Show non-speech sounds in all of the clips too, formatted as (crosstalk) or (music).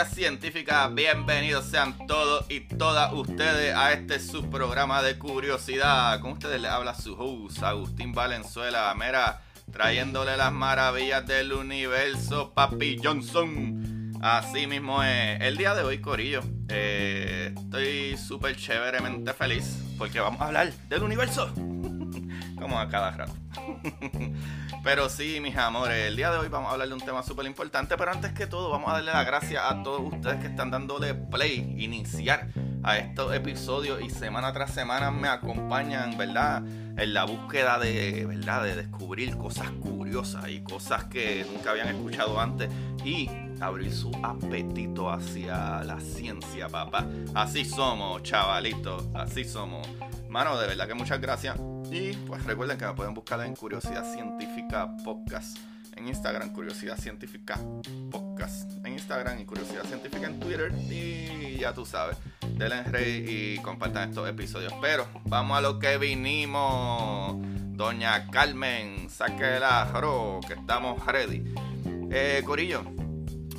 Curiosidad Científica, bienvenidos sean todos y todas ustedes a este subprograma de curiosidad. Con ustedes les habla su host Agustín Valenzuela, mera, trayéndole las maravillas del universo, Papi Johnson. Así mismo es. El día de hoy, Corillo, eh, estoy súper chéveremente feliz porque vamos a hablar del universo. Como a cada rato. (laughs) Pero sí, mis amores, el día de hoy vamos a hablar de un tema súper importante. Pero antes que todo, vamos a darle las gracias a todos ustedes que están dándole play, iniciar a estos episodios y semana tras semana me acompañan, ¿verdad? En la búsqueda de, ¿verdad? De descubrir cosas curiosas y cosas que nunca habían escuchado antes y abrir su apetito hacia la ciencia, papá. Así somos, chavalitos, así somos. Mano, de verdad que muchas gracias. Y pues recuerden que me pueden buscar en Curiosidad Científica Podcast. En Instagram, Curiosidad Científica Podcast. Instagram y Curiosidad Científica en Twitter. Y ya tú sabes, denle en rey y compartan estos episodios. Pero vamos a lo que vinimos. Doña Carmen, sáquela, ro, que estamos ready. Eh, Corillo,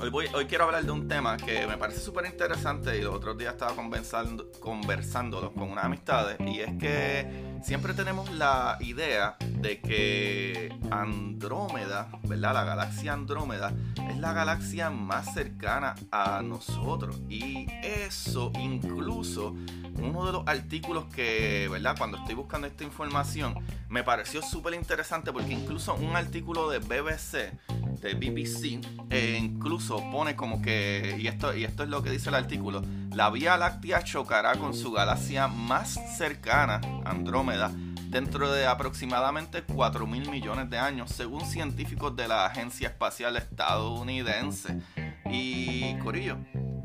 Hoy, voy, hoy quiero hablar de un tema que me parece súper interesante y los otros días estaba conversando, conversándolo con unas amistades y es que siempre tenemos la idea de que Andrómeda, ¿verdad? La galaxia Andrómeda es la galaxia más cercana a nosotros y eso incluso uno de los artículos que, ¿verdad? Cuando estoy buscando esta información me pareció súper interesante porque incluso un artículo de BBC, BBC, eh, incluso pone como que, y esto, y esto es lo que dice el artículo, la Vía Láctea chocará con su galaxia más cercana, Andrómeda, dentro de aproximadamente 4 mil millones de años, según científicos de la Agencia Espacial Estadounidense. Y Corillo,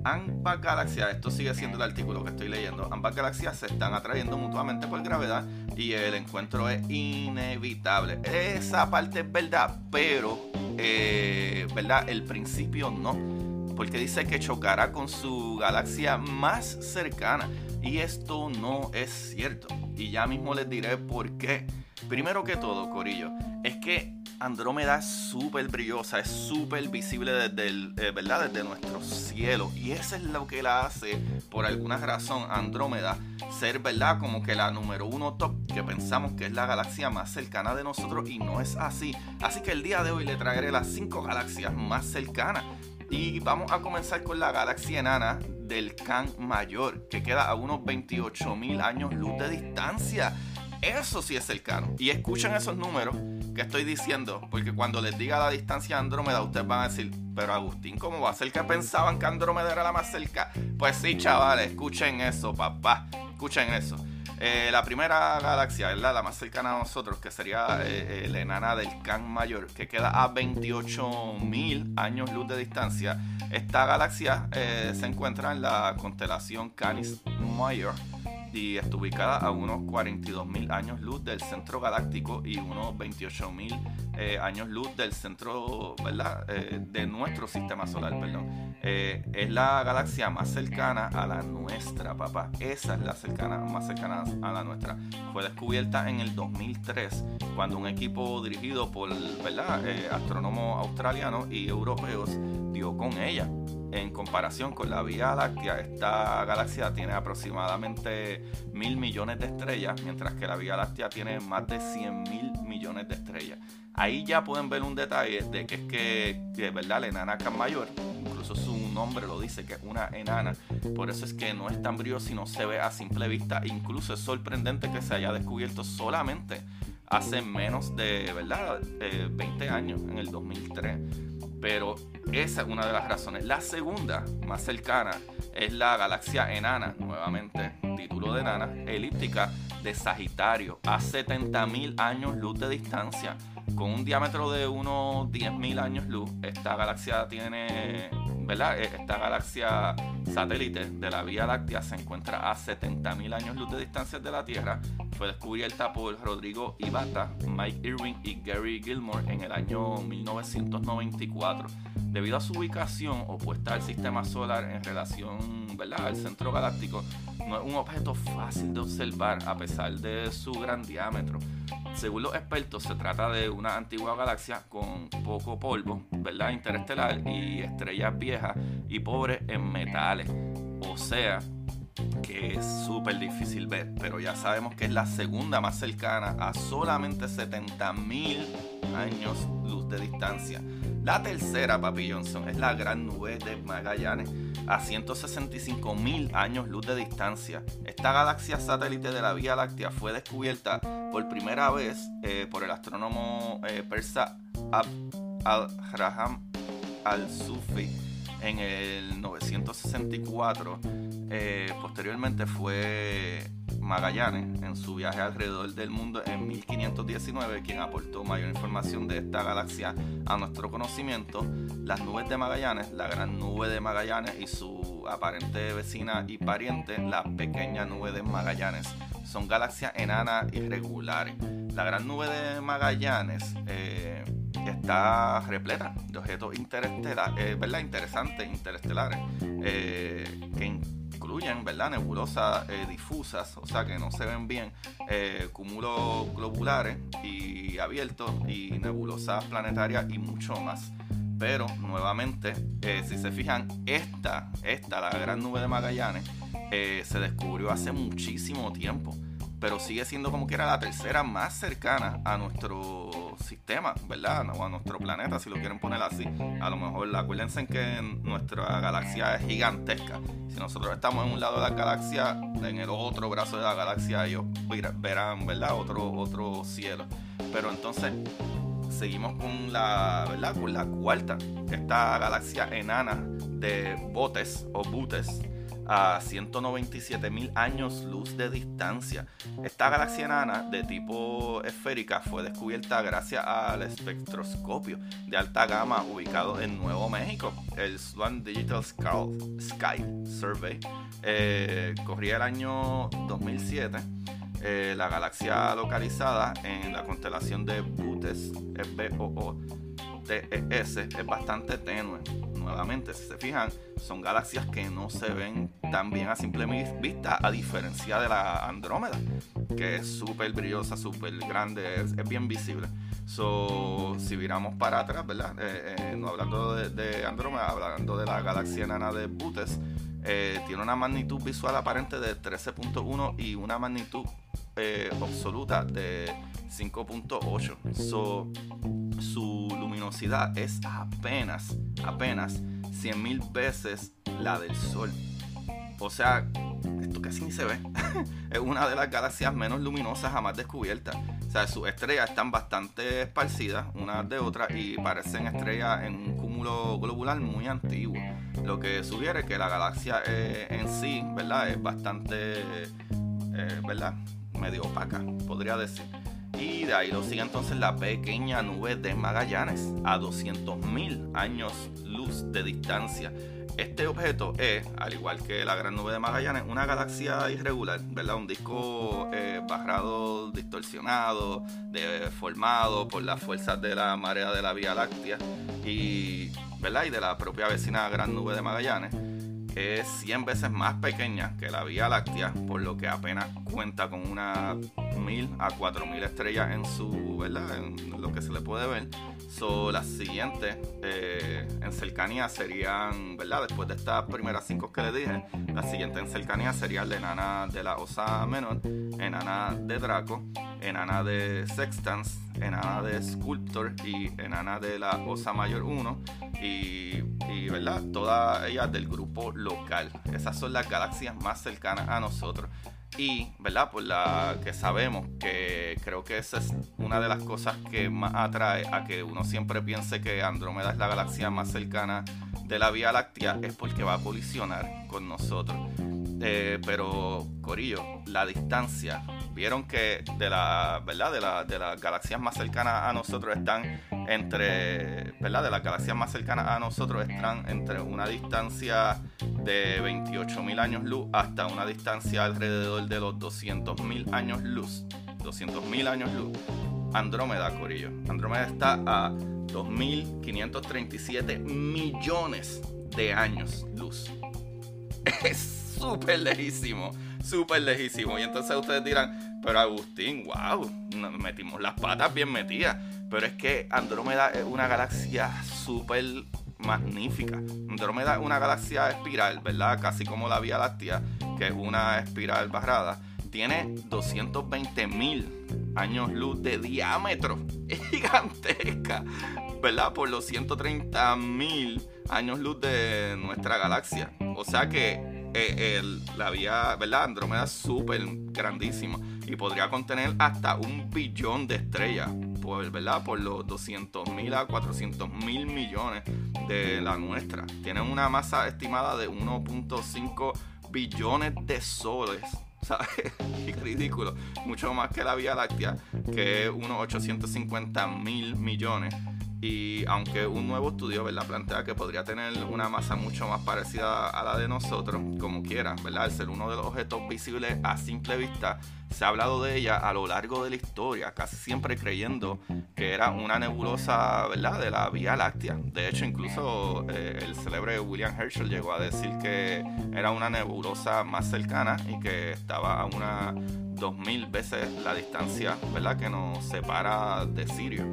ambas galaxias, esto sigue siendo el artículo que estoy leyendo, ambas galaxias se están atrayendo mutuamente por gravedad y el encuentro es inevitable. Esa parte es verdad, pero, eh, ¿verdad? El principio no, porque dice que chocará con su galaxia más cercana y esto no es cierto. Y ya mismo les diré por qué. Primero que todo, Corillo, es que Andrómeda es súper brillosa, es súper visible desde, eh, ¿verdad? desde nuestro cielo. Y eso es lo que la hace, por alguna razón, Andrómeda ser, ¿verdad? Como que la número uno top, que pensamos que es la galaxia más cercana de nosotros y no es así. Así que el día de hoy le traeré las cinco galaxias más cercanas. Y vamos a comenzar con la galaxia enana del Can Mayor, que queda a unos 28 mil años luz de distancia. Eso sí es cercano. Y escuchen esos números que estoy diciendo, porque cuando les diga la distancia de Andrómeda, ustedes van a decir, pero Agustín, ¿cómo va a ser que pensaban que Andrómeda era la más cerca? Pues sí, chavales, escuchen eso, papá, escuchen eso. Eh, la primera galaxia, ¿verdad? La más cercana a nosotros, que sería eh, eh, la enana del Can Mayor, que queda a 28 mil años luz de distancia. Esta galaxia se encuentra en la constelación Canis Major y está ubicada a unos 42 mil años luz del centro galáctico y unos 28 mil eh, años luz del centro, ¿verdad? Eh, de nuestro sistema solar, perdón. Eh, es la galaxia más cercana a la nuestra, papá. Esa es la cercana, más cercana a la nuestra. Fue descubierta en el 2003 cuando un equipo dirigido por, ¿verdad? astrónomos australianos y europeos dio con ella en comparación con la Vía Láctea, esta galaxia tiene aproximadamente mil millones de estrellas, mientras que la Vía Láctea tiene más de 100 mil millones de estrellas. Ahí ya pueden ver un detalle de que es que, de verdad, la enana Mayor, incluso su nombre lo dice que es una enana. Por eso es que no es tan brilloso y no se ve a simple vista. Incluso es sorprendente que se haya descubierto solamente hace menos de, ¿verdad? 20 eh, años, en el 2003. Pero esa es una de las razones. La segunda, más cercana, es la galaxia enana, nuevamente, título de enana, elíptica de Sagitario, a 70.000 años luz de distancia. Con un diámetro de unos 10.000 años luz, esta galaxia tiene ¿verdad? E, esta galaxia satélite de la Vía Láctea se encuentra a 70.000 años luz de distancia de la Tierra. Fue descubierta por Rodrigo Ibata, Mike Irving y Gary Gilmore en el año 1994. Debido a su ubicación opuesta al sistema solar en relación ¿verdad? al centro galáctico, no es un objeto fácil de observar a pesar de su gran diámetro. Según los expertos, se trata de una antigua galaxia con poco polvo, ¿verdad? Interestelar y estrellas viejas y pobres en metales. O sea, que es súper difícil ver, pero ya sabemos que es la segunda más cercana a solamente 70.000 años luz de distancia. La tercera, Papi Johnson, es la gran nube de Magallanes, a 165 mil años luz de distancia. Esta galaxia satélite de la Vía Láctea fue descubierta por primera vez eh, por el astrónomo eh, persa al-Raham al-Sufi en el 964. Eh, posteriormente fue Magallanes en su viaje alrededor del mundo en 1519 quien aportó mayor información de esta galaxia a nuestro conocimiento. Las nubes de Magallanes, la gran nube de Magallanes y su aparente vecina y pariente, la pequeña nube de Magallanes, son galaxias enanas irregulares. La gran nube de Magallanes eh, está repleta de objetos interestelares, eh, ¿verdad? interesantes, interestelares, que incluyen ¿verdad? nebulosas eh, difusas, o sea que no se ven bien, eh, cúmulos globulares y abiertos y nebulosas planetarias y mucho más. Pero nuevamente, eh, si se fijan, esta, esta, la gran nube de Magallanes, se descubrió hace muchísimo tiempo pero sigue siendo como que era la tercera más cercana a nuestro sistema, ¿verdad? O a nuestro planeta, si lo quieren poner así. A lo mejor, acuérdense que nuestra galaxia es gigantesca. Si nosotros estamos en un lado de la galaxia, en el otro brazo de la galaxia ellos verán, ¿verdad? Otro, otro cielo. Pero entonces, seguimos con la, ¿verdad? Con la cuarta, esta galaxia enana de Botes o Butes a 197 mil años luz de distancia. Esta galaxia enana de tipo esférica fue descubierta gracias al espectroscopio de alta gama ubicado en Nuevo México, el Swan Digital Sky Survey. Eh, corría el año 2007. Eh, la galaxia localizada en la constelación de Butes, BOO, TES, es bastante tenue nuevamente, si se fijan, son galaxias que no se ven tan bien a simple vista, a diferencia de la Andrómeda, que es súper brillosa, súper grande, es, bien visible. So, si viramos para atrás, ¿verdad? Eh, eh, no hablando de, Andrómeda, hablando de la galaxia enana de Butes, eh, tiene una magnitud visual aparente de 13.1 y una magnitud absoluta de 5.8. So, su luminosidad es apenas, apenas 100.000 veces la del Sol. O sea, esto casi ni se ve. (laughs) es una de las galaxias menos luminosas jamás descubiertas. O sea, sus estrellas están bastante esparcidas unas de otras y parecen estrellas en un cúmulo globular muy antiguo. Lo que sugiere que la galaxia eh, en sí, ¿verdad? Es bastante, eh, ¿verdad? Medio opaca, podría decir. Y de ahí lo sigue entonces la pequeña nube de Magallanes a 200.000 años luz de distancia. Este objeto es, al igual que la gran nube de Magallanes, una galaxia irregular, ¿verdad? Un disco eh, barrado, distorsionado, deformado por las fuerzas de la marea de la Vía Láctea y, ¿verdad? y de la propia vecina gran nube de Magallanes es 100 veces más pequeña que la Vía Láctea, por lo que apenas cuenta con una 1000 a 4000 estrellas en su, ¿verdad? En lo que se le puede ver. So, las siguientes eh, en cercanía serían, ¿verdad? Después de estas primeras cinco que le dije, las siguientes en cercanía serían la enana de la Osa Menor, enana de Draco, enana de Sextans, enana de Sculptor y enana de la Osa Mayor 1 y, ¿verdad? todas ellas del grupo local. Esas son las galaxias más cercanas a nosotros. Y, ¿verdad? Por la que sabemos que creo que esa es una de las cosas que más atrae a que uno siempre piense que Andrómeda es la galaxia más cercana de la Vía Láctea, es porque va a colisionar con nosotros. Eh, pero, Corillo, la distancia. Vieron que de la, ¿verdad? De, la, de las galaxias más cercanas a nosotros están entre, ¿verdad? De las galaxias más cercanas a nosotros están entre una distancia de 28.000 años luz hasta una distancia alrededor de los 200.000 años luz. 200.000 años luz. Andrómeda, Corillo. Andrómeda está a 2.537 millones de años luz. (laughs) Es súper lejísimo, súper lejísimo. Y entonces ustedes dirán, pero Agustín, wow, metimos las patas bien metidas. Pero es que Andrómeda es una galaxia súper magnífica. Andrómeda es una galaxia espiral, ¿verdad? Casi como la Vía Láctea, que es una espiral barrada. Tiene 220 mil años luz de diámetro. (laughs) Es gigantesca, ¿verdad? Por los 130 mil años luz de nuestra galaxia. O sea que eh, la vía, ¿verdad? Andrómeda es súper grandísima y podría contener hasta un billón de estrellas, por, ¿verdad? Por los 200 mil a 400 mil millones de la nuestra. Tiene una masa estimada de 1.5 billones de soles. ¿sabes? (laughs) Qué ridículo. Mucho más que la Vía Láctea, que es unos 850 mil millones. Y aunque un nuevo estudio ¿verdad? plantea que podría tener una masa mucho más parecida a la de nosotros, como quiera, ¿verdad? al ser uno de los objetos visibles a simple vista, se ha hablado de ella a lo largo de la historia, casi siempre creyendo que era una nebulosa ¿verdad? de la Vía Láctea. De hecho, incluso eh, el célebre William Herschel llegó a decir que era una nebulosa más cercana y que estaba a una 2000 veces la distancia ¿verdad? que nos separa de Sirio.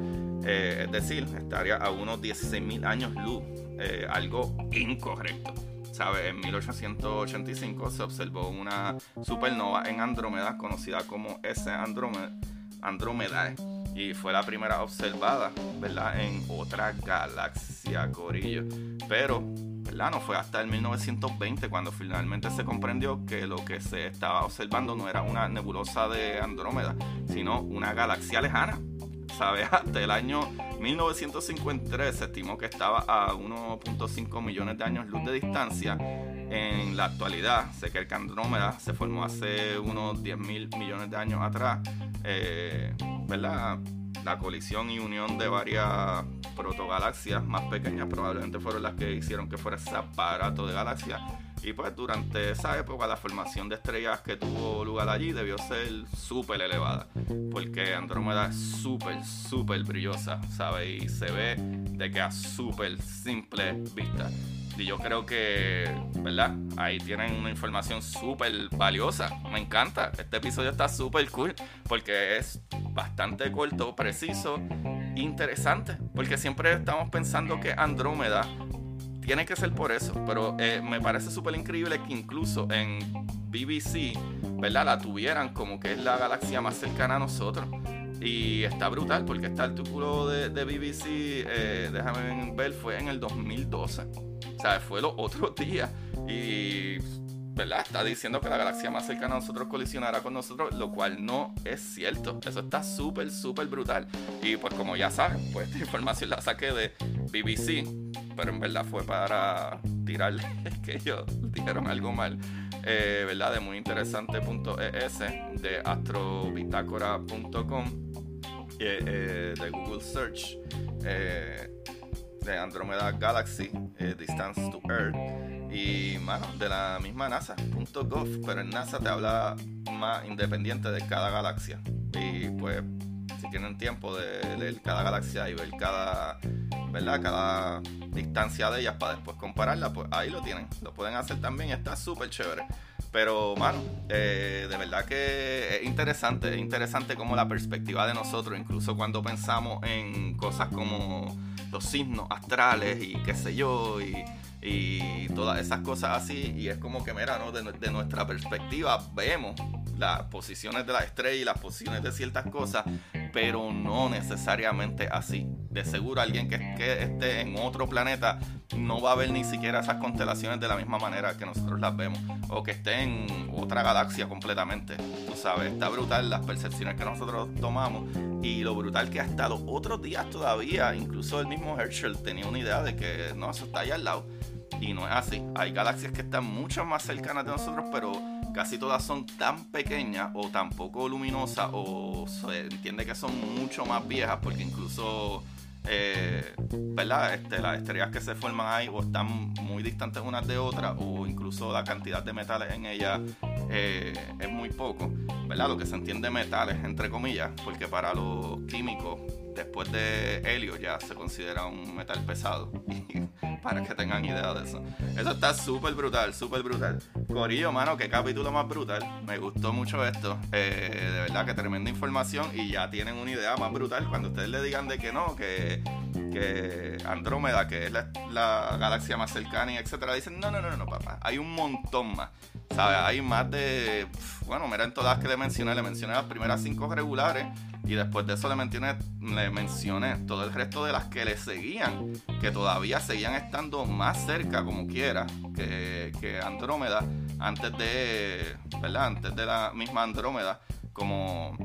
Eh, es decir, estaría a unos 16.000 años luz, eh, algo incorrecto. ¿Sabe? En 1885 se observó una supernova en Andrómeda conocida como S Andrómeda, y fue la primera observada, ¿verdad? En otra galaxia, Corillo. Pero, ¿verdad? No fue hasta el 1920 cuando finalmente se comprendió que lo que se estaba observando no era una nebulosa de Andrómeda, sino una galaxia lejana ¿sabes? Hasta el año 1953 se estimó que estaba a 1.5 millones de años luz de distancia. En la actualidad, sé que el Andrómeda se formó hace unos 10 mil millones de años atrás, eh, ¿verdad? La colisión y unión de varias protogalaxias más pequeñas probablemente fueron las que hicieron que fuera ese aparato de galaxias y pues durante esa época la formación de estrellas que tuvo lugar allí debió ser súper elevada, porque Andrómeda es súper, súper brillosa, ¿sabes? Y se ve de que a súper simple vista. Y yo creo que, ¿verdad? Ahí tienen una información súper valiosa. Me encanta. Este episodio está súper cool porque es bastante corto, preciso, interesante. Porque siempre estamos pensando que Andrómeda tiene que ser por eso, pero eh, me parece súper increíble que incluso en BBC, ¿verdad? La tuvieran como que es la galaxia más cercana a nosotros. Y está brutal porque este artículo de, de BBC, eh, déjame ver, fue en el 2012. O sea, fue los otros (laughs) días. Y ¿verdad? Está diciendo que la galaxia más cercana a nosotros colisionará con nosotros, lo cual no es cierto. Eso está súper, súper brutal. Y pues como ya saben, pues (laughs) esta información la saqué de BBC, pero en verdad fue para tirarle (laughs) que ellos dijeron algo mal. Eh, ¿Verdad? De muy interesante.es, de astrobitácora.com, eh, de Google Search. Eh, de Andromeda Galaxy, eh, Distance to Earth, y mano, de la misma NASA.gov, pero en NASA te habla más independiente de cada galaxia. Y pues, si tienen tiempo de leer cada galaxia y ver cada, ¿verdad? Cada distancia de ellas para después compararla, pues ahí lo tienen. Lo pueden hacer también, está súper chévere. Pero, mano, eh, de verdad que es interesante, es interesante como la perspectiva de nosotros, incluso cuando pensamos en cosas como los signos astrales y qué sé yo, y, todas esas cosas así. Y es como que, mira, ¿no? de, nuestra perspectiva vemos las posiciones de la estrella y las posiciones de ciertas cosas pero no necesariamente así. De seguro alguien que, esté en otro planeta no va a ver ni siquiera esas constelaciones de la misma manera que nosotros las vemos, o que esté en otra galaxia completamente. Tú sabes, está brutal las percepciones que nosotros tomamos y lo brutal que ha estado otros días todavía. Incluso el mismo Herschel tenía una idea de que no, eso está ahí al lado. Y no es así. Hay galaxias que están mucho más cercanas de nosotros, pero casi todas son tan pequeñas o tan poco luminosas o se entiende que son mucho más viejas porque incluso eh, ¿verdad? Este, las estrellas que se forman ahí o están muy distantes unas de otras o incluso la cantidad de metales en ellas eh, es muy poco, ¿verdad? Lo que se entiende metales, entre comillas, porque para los químicos después de helio ya se considera un metal pesado. (laughs) para que tengan idea de eso. Eso está súper brutal, súper brutal. Corillo, mano, qué capítulo más brutal. Me gustó mucho esto. Eh, de verdad que tremenda información y ya tienen una idea más brutal. Cuando ustedes le digan de que no, que, que Andrómeda, que es la, la galaxia más cercana y etcétera, dicen, no, no, no, no, papá. Hay un montón más. ¿Sabes? Hay más de. Bueno, miren todas que le mencioné. Le mencioné las primeras cinco regulares. Y después de eso le mencioné, le mencioné todo el resto de las que le seguían. Que todavía seguían estando más cerca, como quiera, que, que Andrómeda. Antes de. ¿Verdad? Antes de la misma Andrómeda. Como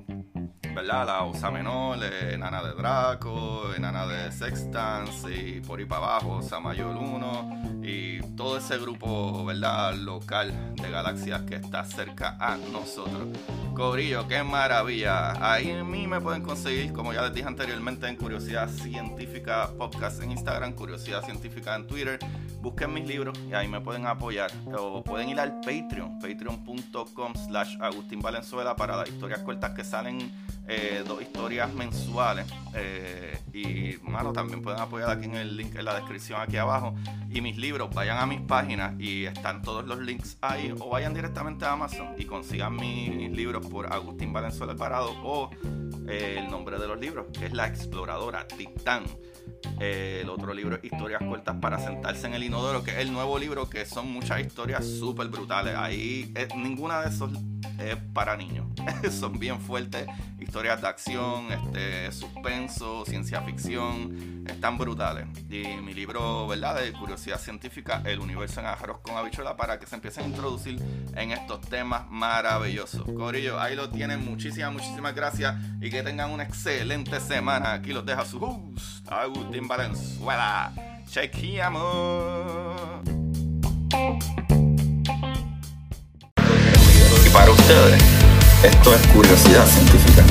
¿verdad? La Osa Menor, Enana de Draco, Enana de Sextans y por ahí para abajo, Samayor 1 y todo ese grupo, ¿verdad? Local de galaxias que está cerca a nosotros. Cobrillo, qué maravilla. Ahí en mí me pueden conseguir, como ya les dije anteriormente, en Curiosidad Científica Podcast en Instagram, Curiosidad Científica en Twitter. Busquen mis libros y ahí me pueden apoyar. O pueden ir al Patreon, patreon.com slash Agustín Valenzuela para las historias cortas que salen eh, dos historias mensuales. Eh, y, mano, también pueden apoyar aquí en el link en la descripción aquí abajo. Y mis libros, vayan a mis páginas y están todos los links ahí. O vayan directamente a Amazon y consigan mis libros por Agustín Valenzuela Parado o eh, el nombre de los libros, que es La Exploradora Titán. el otro libro es Historias cortas para sentarse en el inodoro, que es el nuevo libro que son muchas historias súper brutales. Ahí ninguna de esos es para niños. (laughs) son bien fuertes historias de acción, este, suspenso, ciencia ficción, están brutales. Y mi libro, ¿verdad? De curiosidad científica, El universo en arroz con habichuela, para que se empiecen a introducir en estos temas maravillosos. Corillo, ahí lo tienen. Muchísimas, muchísimas gracias y que tengan una excelente semana. Aquí los deja su host, Agustín Valenzuela. Chequeamos. Para ustedes esto es curiosidad científica.